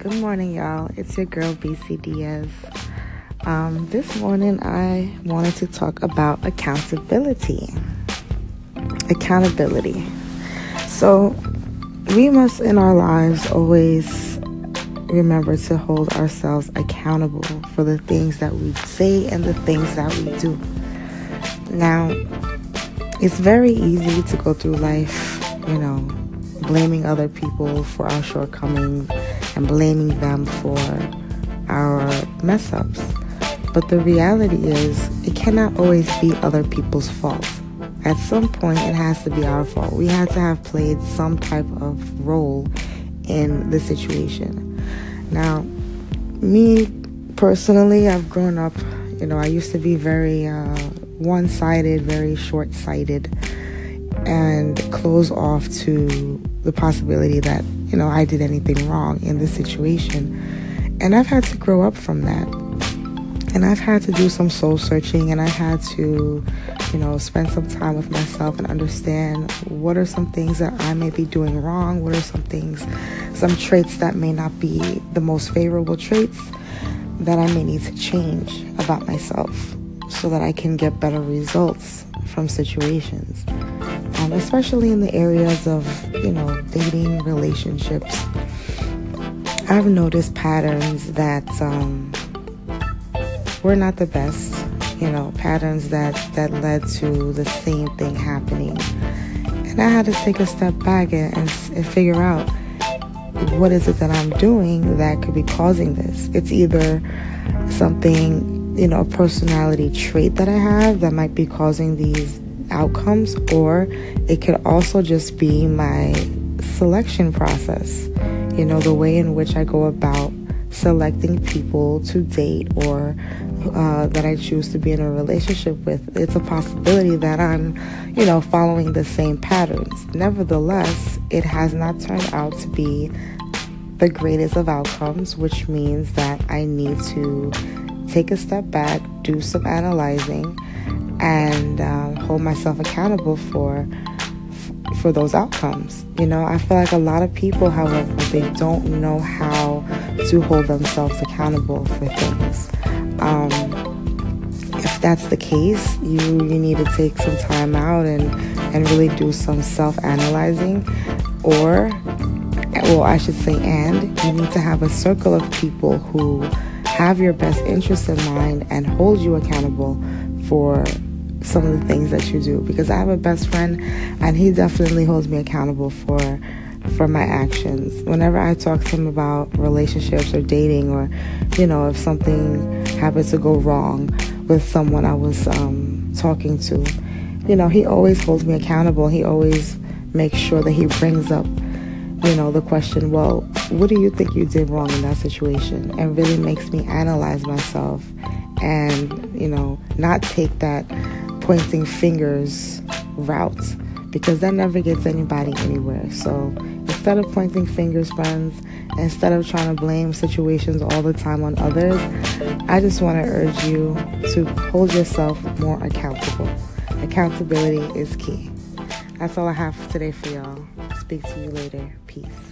Good morning, y'all. It's your girl BC Diaz. Um, this morning, I wanted to talk about accountability. Accountability. So, we must in our lives always remember to hold ourselves accountable for the things that we say and the things that we do. Now, it's very easy to go through life, you know, blaming other people for our shortcomings and blaming them for our mess ups. But the reality is, it cannot always be other people's fault. At some point, it has to be our fault. We had to have played some type of role in the situation. Now, me personally, I've grown up, you know, I used to be very uh, one sided, very short sighted, and close off to the possibility that, you know, I did anything wrong in this situation. And I've had to grow up from that. And I've had to do some soul searching and I had to, you know, spend some time with myself and understand what are some things that I may be doing wrong, what are some things, some traits that may not be the most favorable traits that I may need to change about myself so that I can get better results from situations. Um, especially in the areas of, you know, dating, relationships. I've noticed patterns that um, were not the best, you know, patterns that, that led to the same thing happening. And I had to take a step back and, and, and figure out what is it that I'm doing that could be causing this. It's either something, you know, a personality trait that I have that might be causing these outcomes, or it could also just be my selection process. You know, the way in which I go about selecting people to date or uh, that I choose to be in a relationship with. It's a possibility that I'm, you know, following the same patterns. Nevertheless, it has not turned out to be the greatest of outcomes, which means that I need to take a step back, do some analyzing, and um, hold myself accountable for for those outcomes. You know, I feel like a lot of people, however, they don't know how to hold themselves accountable for things. Um, if that's the case, you you need to take some time out and and really do some self-analyzing, or well, I should say, and you need to have a circle of people who have your best interests in mind and hold you accountable for some of the things that you do because I have a best friend and he definitely holds me accountable for for my actions. Whenever I talk to him about relationships or dating or you know if something happens to go wrong with someone I was um, talking to, you know, he always holds me accountable. He always makes sure that he brings up you know, the question, well, what do you think you did wrong in that situation? And really makes me analyze myself and, you know, not take that pointing fingers route because that never gets anybody anywhere. So instead of pointing fingers, friends, instead of trying to blame situations all the time on others, I just want to urge you to hold yourself more accountable. Accountability is key. That's all I have today for y'all. Speak to you later. Peace.